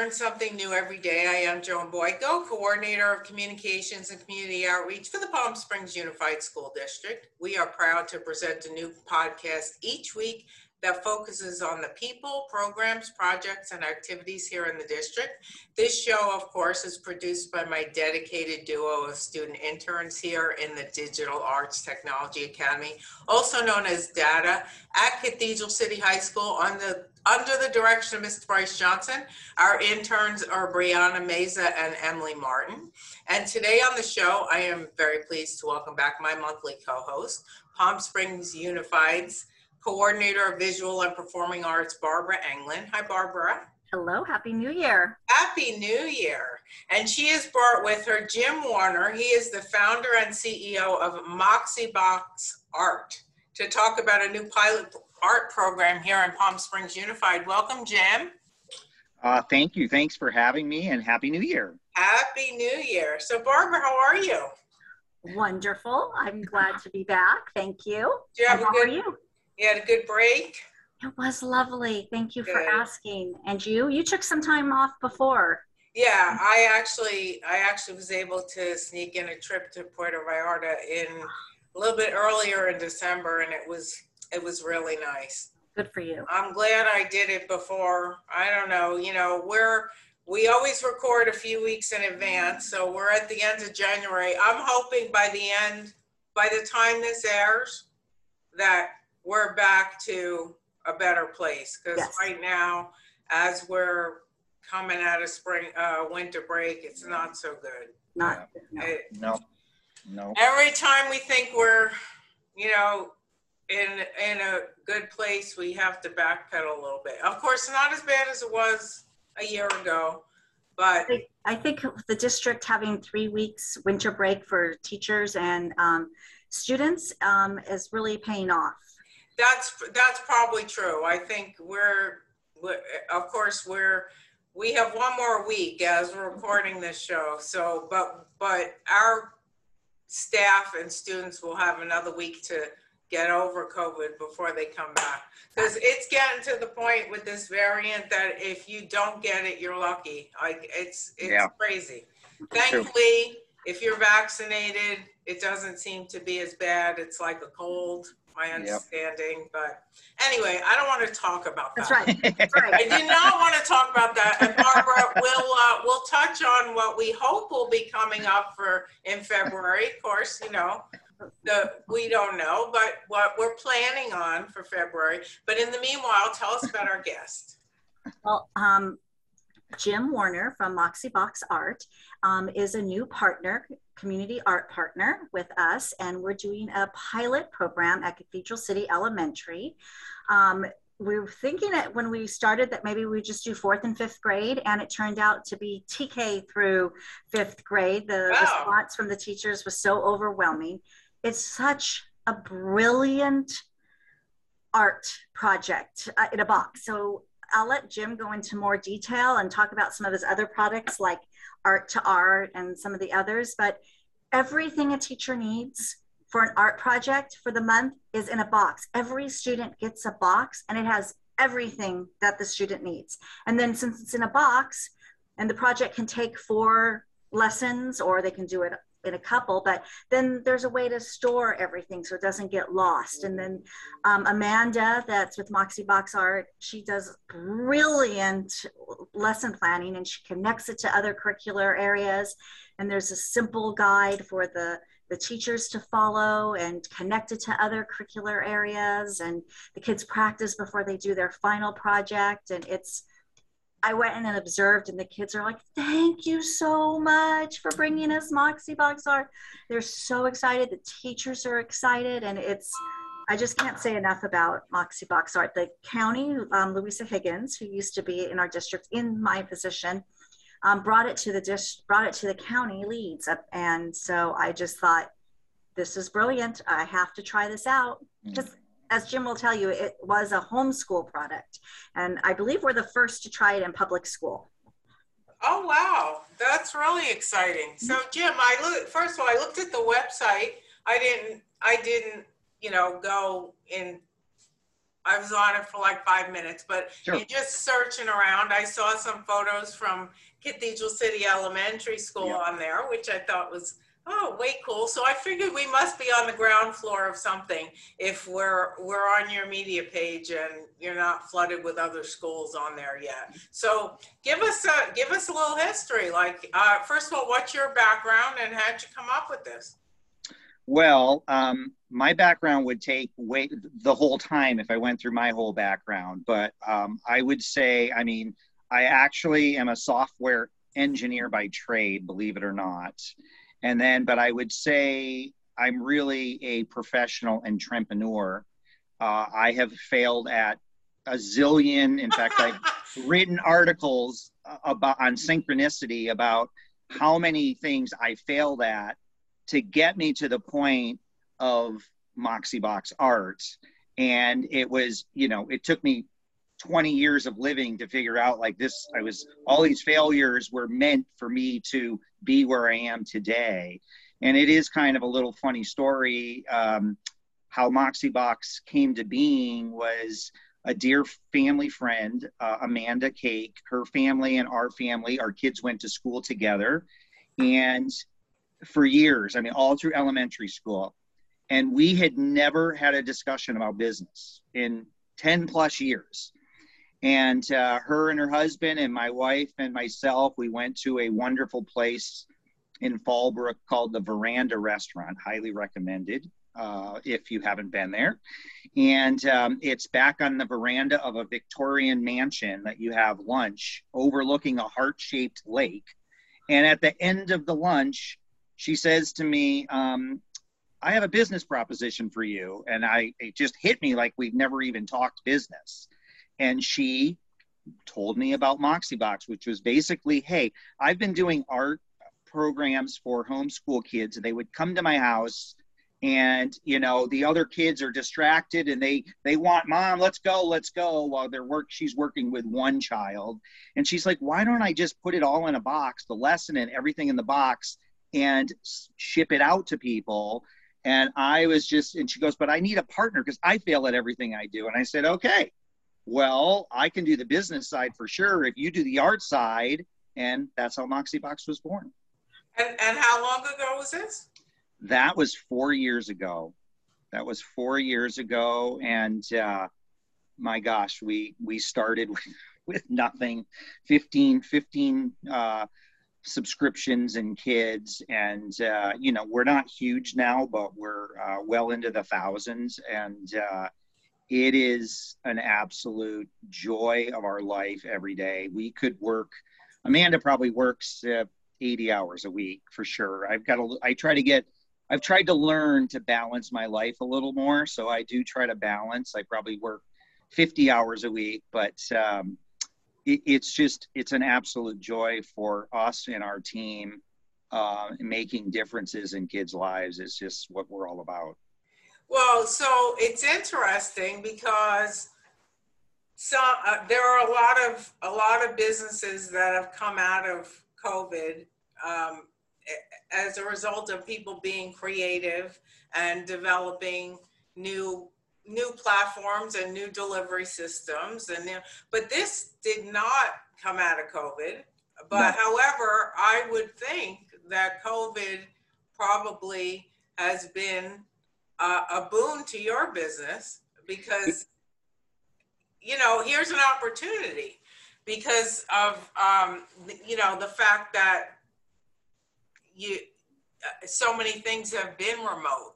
learn something new every day. I am Joan Boyko, Coordinator of Communications and Community Outreach for the Palm Springs Unified School District. We are proud to present a new podcast each week that focuses on the people, programs, projects, and activities here in the district. This show, of course, is produced by my dedicated duo of student interns here in the Digital Arts Technology Academy, also known as DATA, at Cathedral City High School on the under the direction of Mr. Bryce Johnson. Our interns are Brianna Meza and Emily Martin. And today on the show, I am very pleased to welcome back my monthly co-host, Palm Springs Unified's Coordinator of Visual and Performing Arts, Barbara Englund. Hi, Barbara. Hello, Happy New Year. Happy New Year. And she is brought with her Jim Warner. He is the founder and CEO of Moxie Box Art to talk about a new pilot art program here in Palm Springs Unified. Welcome, Jim. Uh, thank you. Thanks for having me and Happy New Year. Happy New Year. So, Barbara, how are you? Wonderful. I'm glad to be back. Thank you. Do you have and a how good, are you? You had a good break? It was lovely. Thank you for asking. And you? You took some time off before. Yeah, I actually, I actually was able to sneak in a trip to Puerto Vallarta in a little bit earlier in December, and it was, it was really nice. Good for you. I'm glad I did it before. I don't know, you know, we're, we always record a few weeks in advance, so we're at the end of January. I'm hoping by the end, by the time this airs, that we're back to a better place. Because Yes. right now, as we're coming out of spring, uh, winter break, it's not so good. Not no. It- No, no. every time we think we're, you know, in in a good place, we have to backpedal a little bit. Of course, not as bad as it was a year ago, but I think the district having three weeks winter break for teachers and um, students um, is really paying off. that's that's probably true. I think we're, we're of course we're we have one more week as we're recording this show. So, but but our staff and students will have another week to get over COVID before they come back. Because it's getting to the point with this variant that if you don't get it, you're lucky. Like it's it's Yeah. crazy. Thankfully, if you're vaccinated, it doesn't seem to be as bad. It's like a cold, my understanding. But anyway, I don't want to talk about that. That's right. That's I right. did not want to talk about that. And Barbara, we'll uh, we'll touch on what we hope will be coming up for in February. Of course, you know, the we don't know, but what we're planning on for February. But in the meanwhile, tell us about our guest. Well, um, Jim Warner from Moxie Box Art um, is a new partner, community art partner with us, and we're doing a pilot program at Cathedral City Elementary. Um, we were thinking that when we started that maybe we just do fourth and fifth grade, and it turned out to be TK through fifth grade. The Wow. response from the teachers was so overwhelming. It's such a brilliant art project uh, in a box. So I'll let Jim go into more detail and talk about some of his other products like Art to Art and some of the others. But everything a teacher needs for an art project for the month is in a box. Every student gets a box and it has everything that the student needs. And then since it's in a box and the project can take four lessons or they can do it in a couple, but then there's a way to store everything so it doesn't get lost. And then um, Amanda, that's with Moxie Box Art, she does brilliant lesson planning and she connects it to other curricular areas. And there's a simple guide for the the teachers to follow and connect it to other curricular areas and the kids practice before they do their final project and it's I went in and observed, and the kids are like, "Thank you so much for bringing us Moxie Box Art." They're so excited. The teachers are excited, and it's. I just can't say enough about Moxie Box Art. The county, um, Louisa Higgins, who used to be in our district in my position, um, brought it to the dish, brought it to the county leads, up, and so I just thought, "This is brilliant. I have to try this out." Just as Jim will tell you, it was a homeschool product. And I believe we're the first to try it in public school. Oh wow, that's really exciting. So Jim, I look first of all, I looked at the website. I didn't, I didn't, you know, go in I was on it for like five minutes, but Sure. in just searching around, I saw some photos from Cathedral City Elementary School Yeah. on there, which I thought was oh way cool. So I figured we must be on the ground floor of something if we're we're on your media page and you're not flooded with other schools on there yet. So give us a give us a little history. Like uh, first of all, what's your background and how'd you come up with this? Well, um, my background would take way the whole time if I went through my whole background, but um, I would say, I mean, I actually am a software engineer by trade, believe it or not. And then, but I would say I'm really a professional entrepreneur. Uh, I have failed at a zillion. In fact, I've written articles about on synchronicity about how many things I failed at to get me to the point of Moxie Box art. And it was, you know, it took me 20 years of living to figure out like this. I was, all these failures were meant for me to be where I am today. And it is kind of a little funny story. Um, how Moxie Box came to being was a dear family friend, uh, Amanda Cake, her family and our family, our kids went to school together. And for years, I mean, all through elementary school. And we had never had a discussion about business in 10 plus years. And uh, her and her husband, and my wife and myself, we went to a wonderful place in Fallbrook called the Veranda Restaurant. Highly recommended uh, if you haven't been there. And um, it's back on the veranda of a Victorian mansion that you have lunch overlooking a heart shaped lake. And at the end of the lunch, she says to me, um, I have a business proposition for you. And I, it just hit me like we've never even talked business. And she told me about Moxie Box, which was basically, hey, I've been doing art programs for homeschool kids. And they would come to my house and you know the other kids are distracted and they they want mom let's go let's go while they're work she's working with one child and she's like why don't i just put it all in a box the lesson and everything in the box and ship it out to people and i was just and she goes but i need a partner because i fail at everything i do and i said okay well i can do the business side for sure if you do the art side and that's how moxie box was born. And and how long ago was this? that was four years ago. That was four years ago and uh, my gosh we we started with, with nothing. 15 15 uh, subscriptions and kids and uh, you know we're not huge now but we're uh, well into the thousands and uh, it is an absolute joy of our life every day we could work amanda probably works uh, 80 hours a week for sure i've got a i try to get I've tried to learn to balance my life a little more. So I do try to balance. I probably work 50 hours a week, but um, it, it's just, it's an absolute joy for us and our team uh, making differences in kids' lives. It's just what we're all about. Well, so it's interesting because some uh, there are a lot of a lot of businesses that have come out of COVID um, as a result of people being creative and developing new new platforms and new delivery systems and new, but this did not come out of covid but No. however i would think that covid probably has been a, a boon to your business because you know here's an opportunity because of um, you know the fact that you uh, so many things have been remote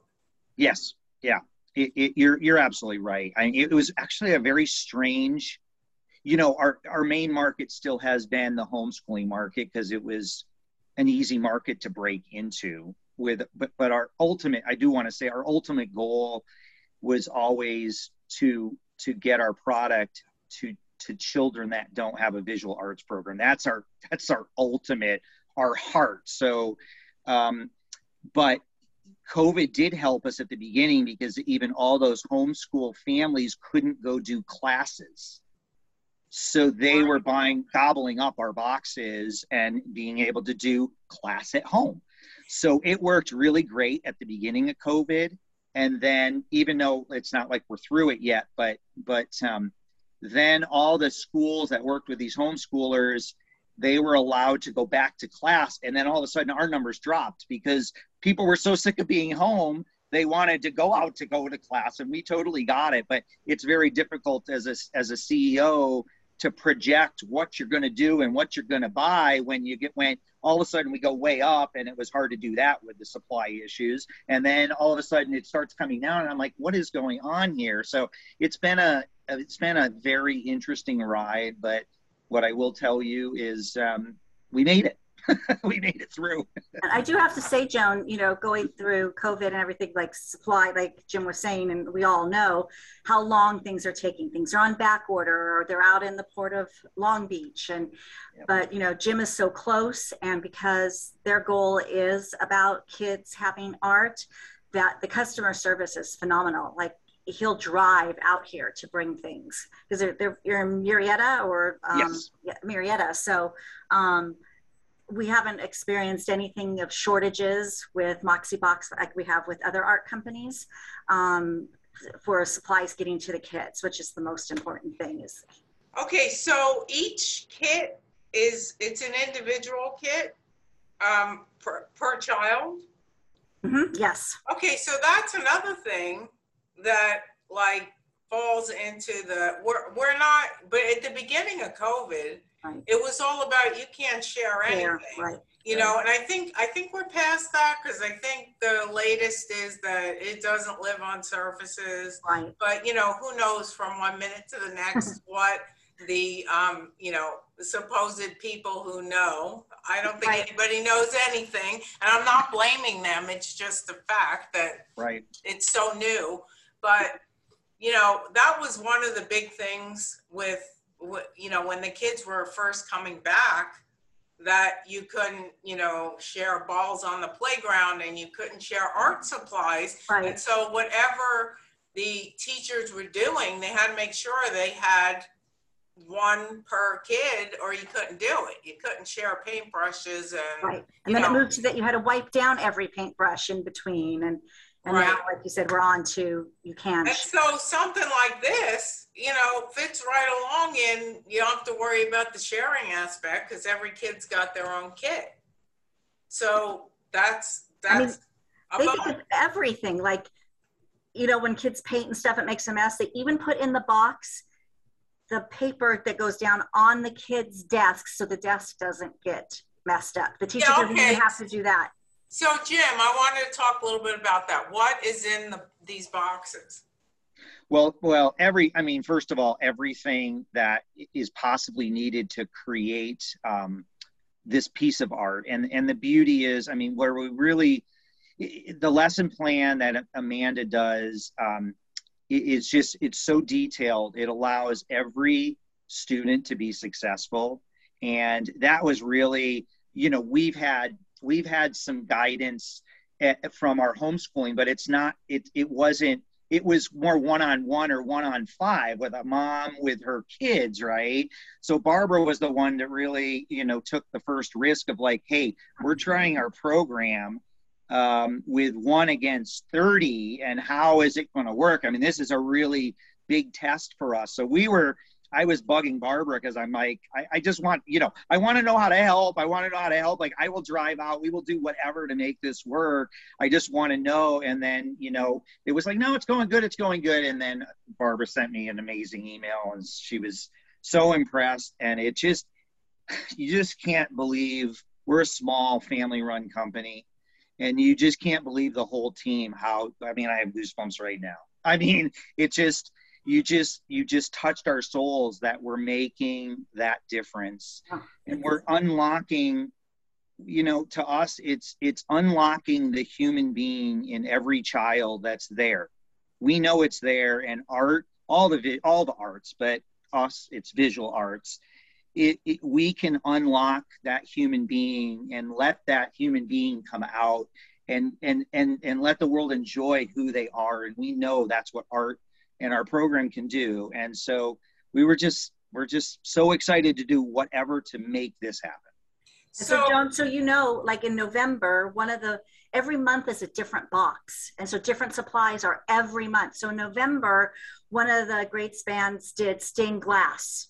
Yes. Yeah. It, it, you're, you're absolutely right. I, it was actually a very strange, you know, our, our main market still has been the homeschooling market because it was an easy market to break into with, but, but our ultimate, I do want to say our ultimate goal was always to, to get our product to, to children that don't have a visual arts program. That's our, that's our ultimate, our heart. So, um, but COVID did help us at the beginning because even all those homeschool families couldn't go do classes. So they were buying, gobbling up our boxes and being able to do class at home. So it worked really great at the beginning of COVID. and then even though it's not like we're through it yet, but but um, then all the schools that worked with these homeschoolers they were allowed to go back to class and then all of a sudden our numbers dropped because people were so sick of being home they wanted to go out to go to class and we totally got it but it's very difficult as a as a ceo to project what you're going to do and what you're going to buy when you get when all of a sudden we go way up and it was hard to do that with the supply issues. And then all of a sudden it starts coming down and i'm like what is going on here? So it's been a it's been a very interesting ride but what i will tell you is um, we made it we made it through. I do have to say, Joan, you know, going through COVID and everything, like supply, like Jim was saying, and we all know how long things are taking. Things are on back order, or they're out in the port of Long Beach, and yep. but you know, Jim is so close, and because their goal is about kids having art, that the customer service is phenomenal. Like he'll drive out here to bring things because they're, they're, you're in Murrieta or um, yes. yeah, Murrieta. So um, we haven't experienced anything of shortages with Moxie Box like we have with other art companies um, for supplies getting to the kids, which is the most important thing. Is okay. So each kit is it's an individual kit um, per, per child. Mm-hmm. Yes. Okay, so that's another thing that like falls into the we're we're not. But at the beginning of COVID Right. It was all about you can't share anything. Yeah, right. You know, and I think I think we're past that because I think the latest is that it doesn't live on surfaces. Right. But you know, who knows from one minute to the next what the um, you know supposed people who know. I don't think right. anybody knows anything, and I'm not blaming them. It's just the fact that right. it's so new. But you know, that was one of the big things with you know, when the kids were first coming back, that you couldn't, you know, share balls on the playground and you couldn't share art supplies. Right. And so whatever the teachers were doing, they had to make sure they had one per kid or you couldn't do it. You couldn't share paintbrushes and right. And then know, it moved to that you had to wipe down every paintbrush in between and and right. now, like you said, we're on to you can. And so something like this, you know, fits right along in. You don't have to worry about the sharing aspect because every kid's got their own kit. So that's that's. I mean, they think of everything. Like, you know, when kids paint and stuff, it makes a mess. They even put in the box the paper that goes down on the kids' desks so the desk doesn't get messed up. The teacher yeah, okay. doesn't even have to do that. So Jim, I wanted to talk a little bit about that. What is in the, these boxes? Well, well, every, I mean, first of all, everything that is possibly needed to create um, this piece of art. And, and the beauty is, I mean, where we really, the lesson plan that Amanda does um, is just, it's so detailed. It allows every student to be successful. And that was really, you know, we've had we've had some guidance at, eh, from our homeschooling, but it's not, it, it wasn't, it was more one-on-one or one-on-five with a mom with her kids right? So barbara was the one that really you know took the first risk of like hey we're trying our program um, with one against 30 and how is it going to work? I mean this is a really big test for us. So we were I was bugging Barbara because I'm like, I, I just want, you know, I want to know how to help. I want to know how to help. Like, I will drive out. We will do whatever to make this work. I just want to know. And then, you know, it was like, no, it's going good. It's going good. And then Barbara sent me an amazing email and she was so impressed. And it just, you just can't believe we're a small family run company and you just can't believe the whole team how i mean i have goosebumps right now i mean it just you just you just touched our souls that we're making that difference. And we're unlocking you know to us it's it's unlocking the human being in every child that's there. We know it's there and art all the all the arts but us it's visual arts. It, it, we can unlock that human being and let that human being come out and and and and let the world enjoy who they are. And we know that's what art and our program can do. And so we were just we're just so excited to do whatever to make this happen. So, so John, so you know, like in November, one of the every month is a different box. And so different supplies are every month. So in November, one of the great bands did stained glass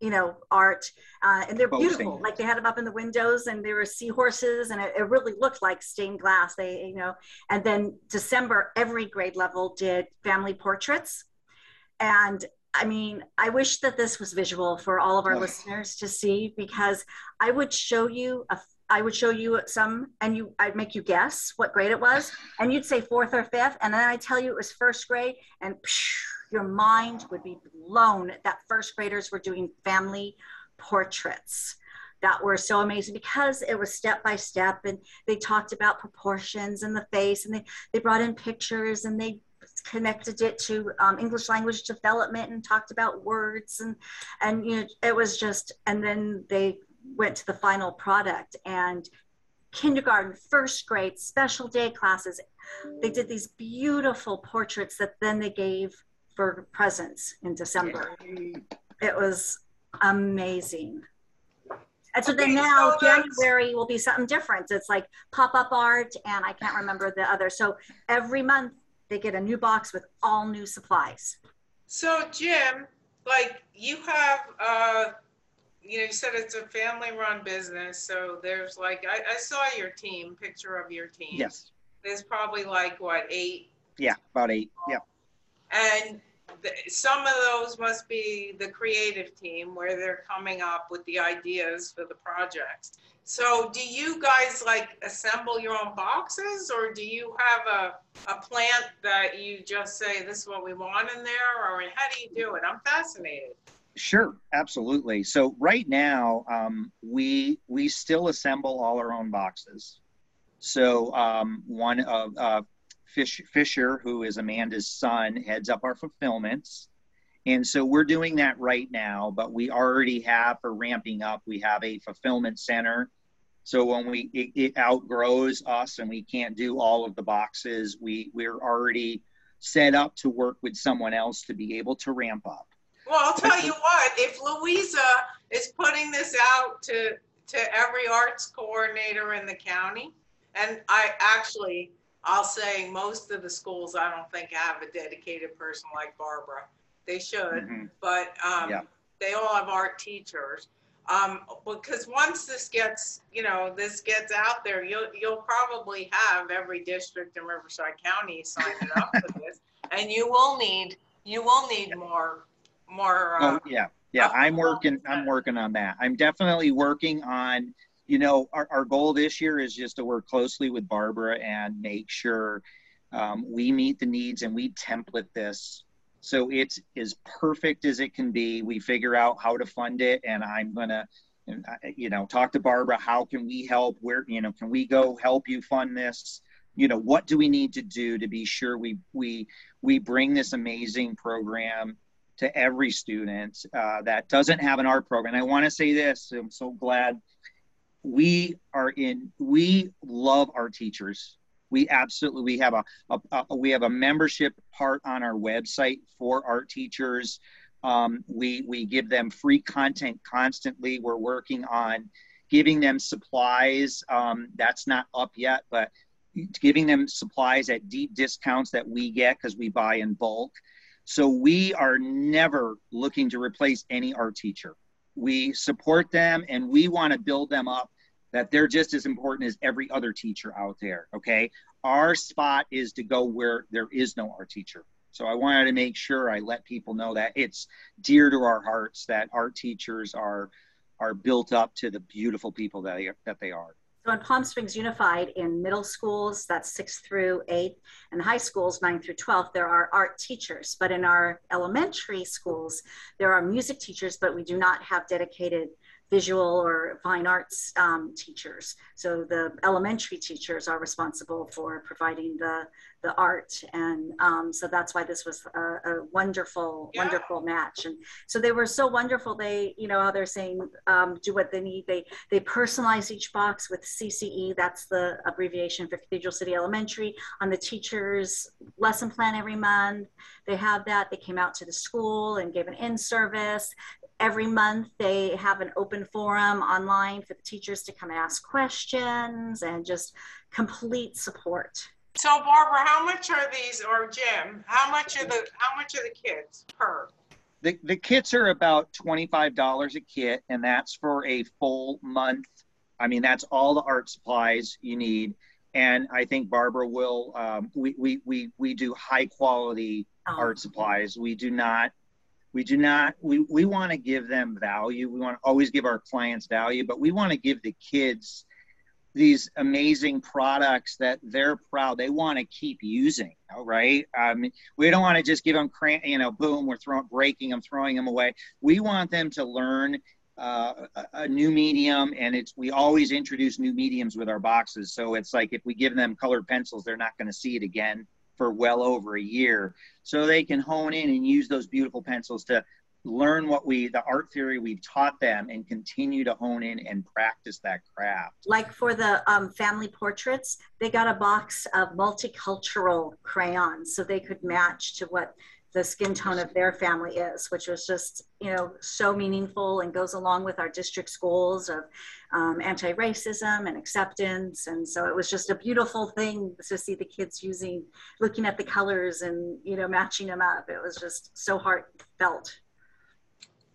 you know art uh, and they're beautiful. Like they had them up in the windows and there were seahorses and it, it, really looked like stained glass. They you know and then december every grade level did family portraits. And i mean i wish that this was visual for all of our listeners to see because i would show you a I would show you some and you I'd make you guess what grade it was. And you'd say fourth or fifth and then I tell you it was first grade and psh, your mind would be blown that first graders were doing family portraits that were so amazing because it was step by step and they talked about proportions in the face and they, they brought in pictures and they connected it to um, english language development and talked about words and and you know it was just and then they went to the final product and kindergarten first grade special day classes. They did these beautiful portraits that then they gave for presents in December. It was amazing. And so then now January will be something different. It's like pop up art, and I can't remember the other. So every month they get a new box with all new supplies. So, Jim, like you have, uh, you know, you said it's a family run business. So there's like, I, I saw your team, picture of your team. Yes. There's probably like, what, eight? Yeah, about eight. Yeah. And some of those must be the creative team where they're coming up with the ideas for the projects. So do you guys like assemble your own boxes or do you have a, a plant that you just say this is what we want in there or how do you do it? I'm fascinated. Sure, absolutely. So right now, um, we we still assemble all our own boxes. So um, one of uh, Fish, Fisher, who is Amanda's son, heads up our fulfillments. And so we're doing that right now, but we already have for ramping up, we have a fulfillment center. So when we it, it outgrows us and we can't do all of the boxes, we we're already set up to work with someone else to be able to ramp up. Well, I'll tell you what, if Louisa is putting this out to to every arts coordinator in the county, and I actually I'll say most of the schools, I don't think have a dedicated person like Barbara. They should, mm-hmm. but um, yeah. they all have art teachers. Um, because once this gets, you know, this gets out there, you'll you'll probably have every district in Riverside County signing up for this, and you will need you will need more more. Uh, oh yeah, yeah. I'm working. I'm working on that. I'm definitely working on you know, our, our goal this year is just to work closely with Barbara and make sure um, we meet the needs and we template this so it's as perfect as it can be. We figure out how to fund it, and I'm gonna, you know, talk to Barbara. How can we help? Where, you know, can we go help you fund this? You know, what do we need to do to be sure we we we bring this amazing program to every student uh, that doesn't have an art program? I want to say this. I'm so glad we are in we love our teachers. We absolutely we have a, a, a, we have a membership part on our website for our teachers. Um, we we give them free content constantly. We're working on giving them supplies. Um, that's not up yet but giving them supplies at deep discounts that we get because we buy in bulk. So we are never looking to replace any art teacher we support them and we want to build them up that they're just as important as every other teacher out there okay? Our spot is to go where there is no art teacher. So i wanted to make sure i let people know that it's dear to our hearts that art teachers are are built up to the beautiful people that they, that they are so in Palm Springs Unified, in middle schools, that's six through eight, and high schools, nine through 12, there are art teachers. But in our elementary schools, there are music teachers, but we do not have dedicated visual or fine arts um, teachers. So the elementary teachers are responsible for providing the, the art. And um, so that's why this was a, a wonderful, yeah. wonderful match. And so they were so wonderful. They, you know, how they're saying um, do what they need. They, they personalize each box with CCE. That's the abbreviation for Cathedral City Elementary on the teacher's lesson plan every month. They have that. They came out to the school and gave an in service every month they have an open forum online for the teachers to come and ask questions and just complete support. So Barbara, how much are these, or Jim, how much are the, how much are the kids per? The, the kits are about $25 a kit, and that's for a full month. I mean, that's all the art supplies you need. And I think Barbara will, um, we, we, we, we do high quality Um, art supplies. We do not, we do not, we, we want to give them value. We want to always give our clients value, but we want to give the kids these amazing products that they're proud they want to keep using right? Um, we don't want to just give them cran- you know boom we're throwing breaking them throwing them away. We want them to learn uh, a, a new medium and it's we always introduce new mediums with our boxes. So it's like if we give them colored pencils they're not going to see it again for well over a year so they can hone in and use those beautiful pencils to learn what we the art theory we've taught them and continue to hone in and practice that craft. Like for the um, family portraits, they got a box of multicultural crayons so they could match to what the skin tone of their family is, which was just, you know, so meaningful and goes along with our district's goals of um, anti-racism and acceptance. And so it was just a beautiful thing to see the kids using, looking at the colors and, you know, matching them up. It was just so heartfelt.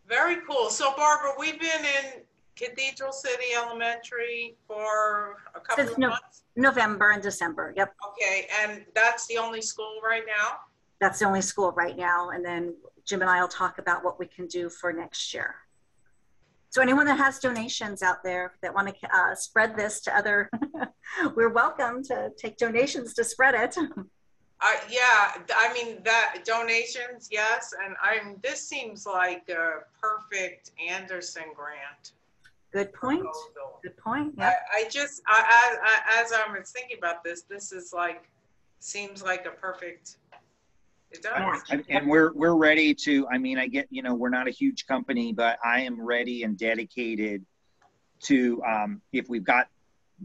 Very cool. So Barbara, we've been in Cathedral City Elementary for a couple Since of no- months. November and December. Yep. Okay, and that's the only school right now? That's the only school right now. And then Jim and I will talk about what we can do for next year. So anyone that has donations out there that want to uh, spread this to other, we're welcome to take donations to spread it. Uh, yeah, I mean, that donations, yes, and I'm, this seems like a perfect Anderson grant. Good point. proposal. Good point. I, I just, I, I, I, as I was thinking about this, this is like, seems like a perfect, it does. and, we're we're ready to i mean i get you know we're not a huge company but i am ready and dedicated to um, if we've got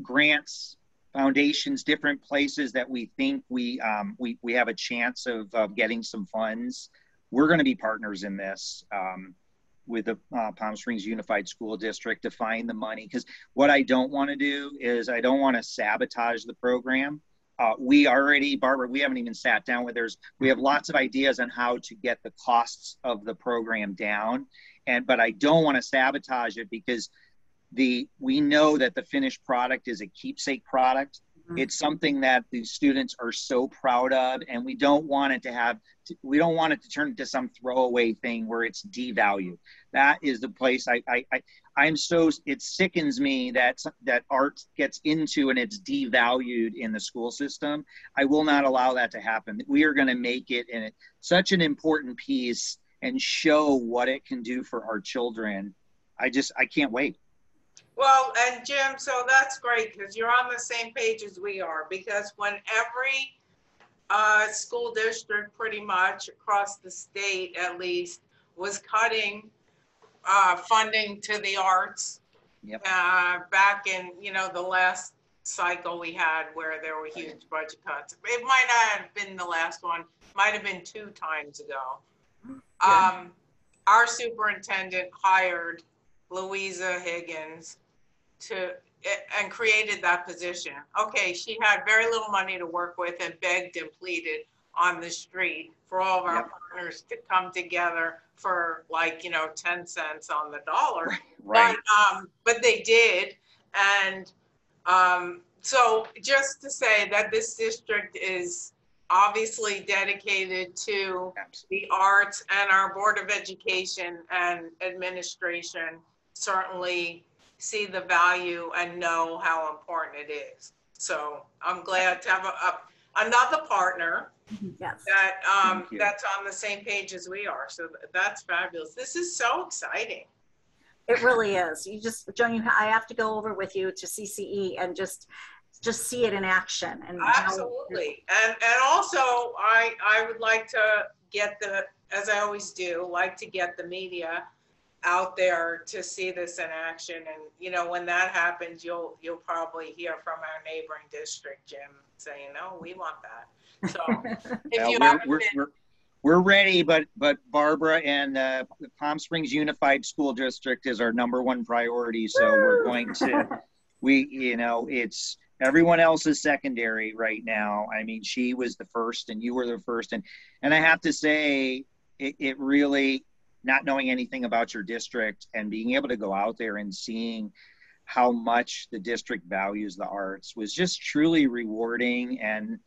grants foundations different places that we think we um, we, we have a chance of, of getting some funds we're going to be partners in this um, with the uh, palm springs unified school district to find the money because what i don't want to do is i don't want to sabotage the program uh, we already barbara we haven't even sat down with there's we have lots of ideas on how to get the costs of the program down and but i don't want to sabotage it because the we know that the finished product is a keepsake product. Mm-hmm. it's something that the students are so proud of and we don't want it to have we don't want it to turn into some throwaway thing where it's devalued. That is the place i i, I i'm so it sickens me that that art gets into and it's devalued in the school system. I will not allow that to happen. We are going to make it in such an important piece and show what it can do for our children. I just i can't wait Well, and Jim, so that's great because you're on the same page as we are because when every uh, school district pretty much across the state at least was cutting uh, funding to the arts Yep. uh, back in, you know, the last cycle we had where there were huge budget cuts. It might not have been the last one, might have been two times ago. Yeah. Um, our superintendent hired Louisa Higgins to, and created that position. Okay, she had very little money to work with and begged and pleaded on the street for all of our Yep. partners to come together for like, you know, 10 cents on the dollar. right But, um, but they did. And, um, so just to say that this district is obviously dedicated to the arts and our Board of Education and administration certainly see the value and know how important it is. So I'm glad to have a, a, another partner Yes. that, um, that's on the same page as we are. So that's fabulous. This is so exciting. It really is. You just, Joan, you, I have to go over with you to CCE and just, just see it in action and Absolutely. And, and also, I, I would like to get the, as I always do, like to get the media out there to see this in action. And, you know, when that happens, you'll, you'll probably hear from our neighboring district, Jim, saying, no, we want that. So if Well, you we're, we're, been, we're, we're ready, but but Barbara and uh, Palm Springs Unified School District is our number one priority. So we're going to, we you know, it's everyone else is secondary right now. I mean, she was the first, and you were the first, and and I have to say, it, it really not knowing anything about your district and being able to go out there and seeing how much the district values the arts was just truly rewarding and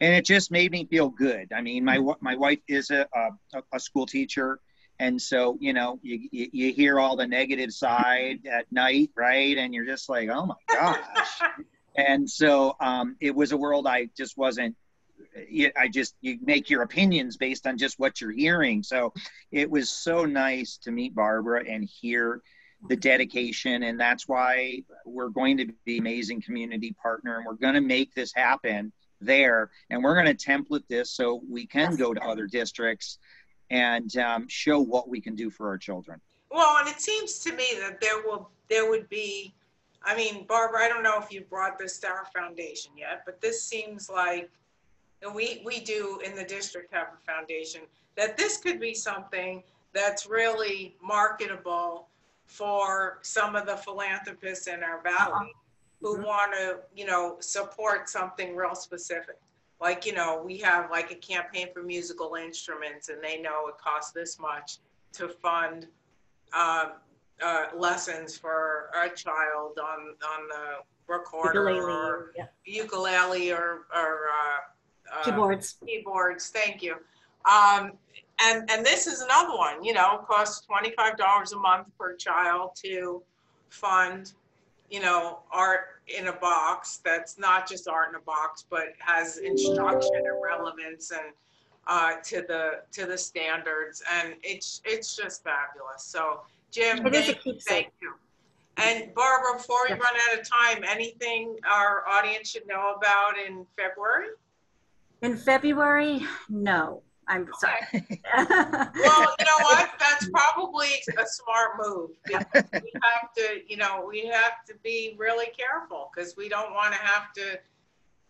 and it just made me feel good. I mean, my my wife is a a, a school teacher, and so you know you, you, you hear all the negative side at night, right? And you're just like, oh my gosh. and so um, it was a world I just wasn't. I just you make your opinions based on just what you're hearing. So it was so nice to meet Barbara and hear the dedication. And that's why we're going to be amazing community partner and we're going to make this happen there. And we're going to template this so we can go to other districts and um, show what we can do for our children. Well and it seems to me that there will there would be i mean barbara i don't know if you brought this to our foundation yet but this seems like we we do in the district have a foundation that this could be something that's really marketable for some of the philanthropists in our valley who Mhm. want to, you know, support something real specific. Like, you know, we have like a campaign for musical instruments and they know it costs this much to fund um, uh, lessons for a child on, on the recorder Ukulele, or yeah. ukulele or, or uh, uh, Keyboards. keyboards, thank you. Um, and, and this is another one, you know, costs twenty-five dollars a month per child to fund, you know, art in a box that's not just art in a box, but has instruction and relevance and uh, to the to the standards, and it's it's just fabulous. So, Jim, thank, thank you. And Barbara, before we Yes. run out of time, anything our audience should know about in February? In February, no. I'm sorry. Well, you know what? That's probably a smart move. because We have to, you know, we have to be really careful because we don't want to have to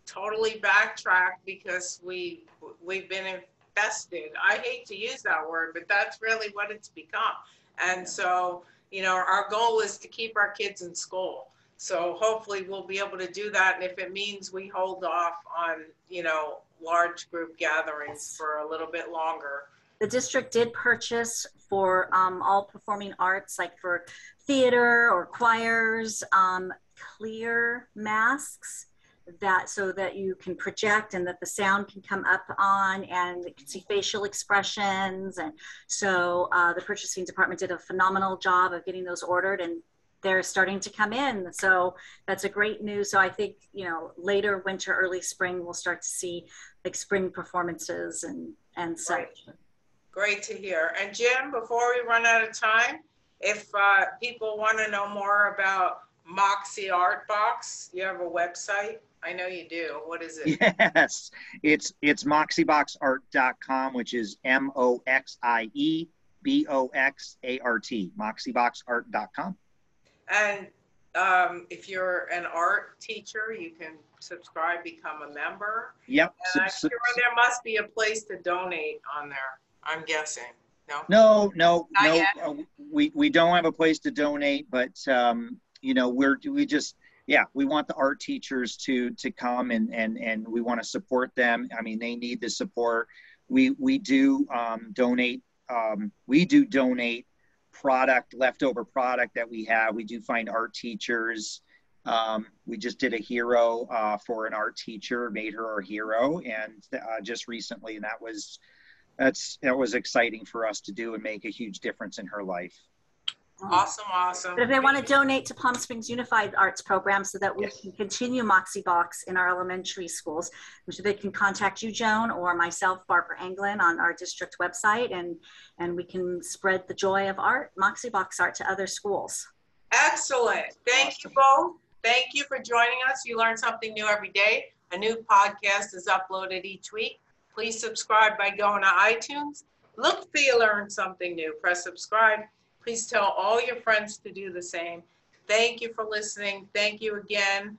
totally backtrack because we, we've been infested. I hate to use that word, but that's really what it's become. And so, you know, our goal is to keep our kids in school. So hopefully we'll be able to do that. And if it means we hold off on, you know, large group gatherings for a little bit longer, the district did purchase for um, all performing arts, like for theater or choirs, um, clear masks that so that you can project and that the sound can come up on and you can see facial expressions. And so uh, the purchasing department did a phenomenal job of getting those ordered and they're starting to come in. So that's a great news. So I think, you know, later winter, early spring, we'll start to see like spring performances and, and such. Great to hear. And Jim, before we run out of time, if uh, people want to know more about Moxie Art Box, you have a website? I know you do. What is it? yes it's it's moxieboxart.com which is m-o-x-i-e b-o-x-a-r-t moxieboxart.com And um, if you're an art teacher, you can subscribe, become a member. yep And I'm sure there must be a place to donate on there. I'm guessing. No? No, no, Not no. uh, we we don't have a place to donate, but um, you know, we're we just yeah, we want the art teachers to to come and and and we want to support them. I mean, they need the support. We we do um, donate. Um, we do donate product, leftover product that we have. We do find art teachers. Um, we just did a hero uh, for an art teacher, made her our hero, and uh, just recently, and that was that's that was exciting for us to do and make a huge difference in her life. Mm. Awesome, awesome. But if they want to donate to Palm Springs Unified Arts Program so that we Yes. can continue Moxie Box in our elementary schools, which they can contact you, Joan, or myself, Barbara Anglin, on our district website, and and we can spread the joy of art, Moxie Box art, to other schools. Excellent. Thank you both. Thank you for joining us. You learn something new every day. A new podcast is uploaded each week. Please subscribe by going to iTunes. Look for you learn something new. Press subscribe. Please tell all your friends to do the same. Thank you for listening. Thank you again,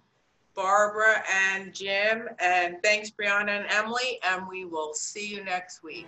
Barbara and Jim. And thanks, Brianna and Emily. And we will see you next week.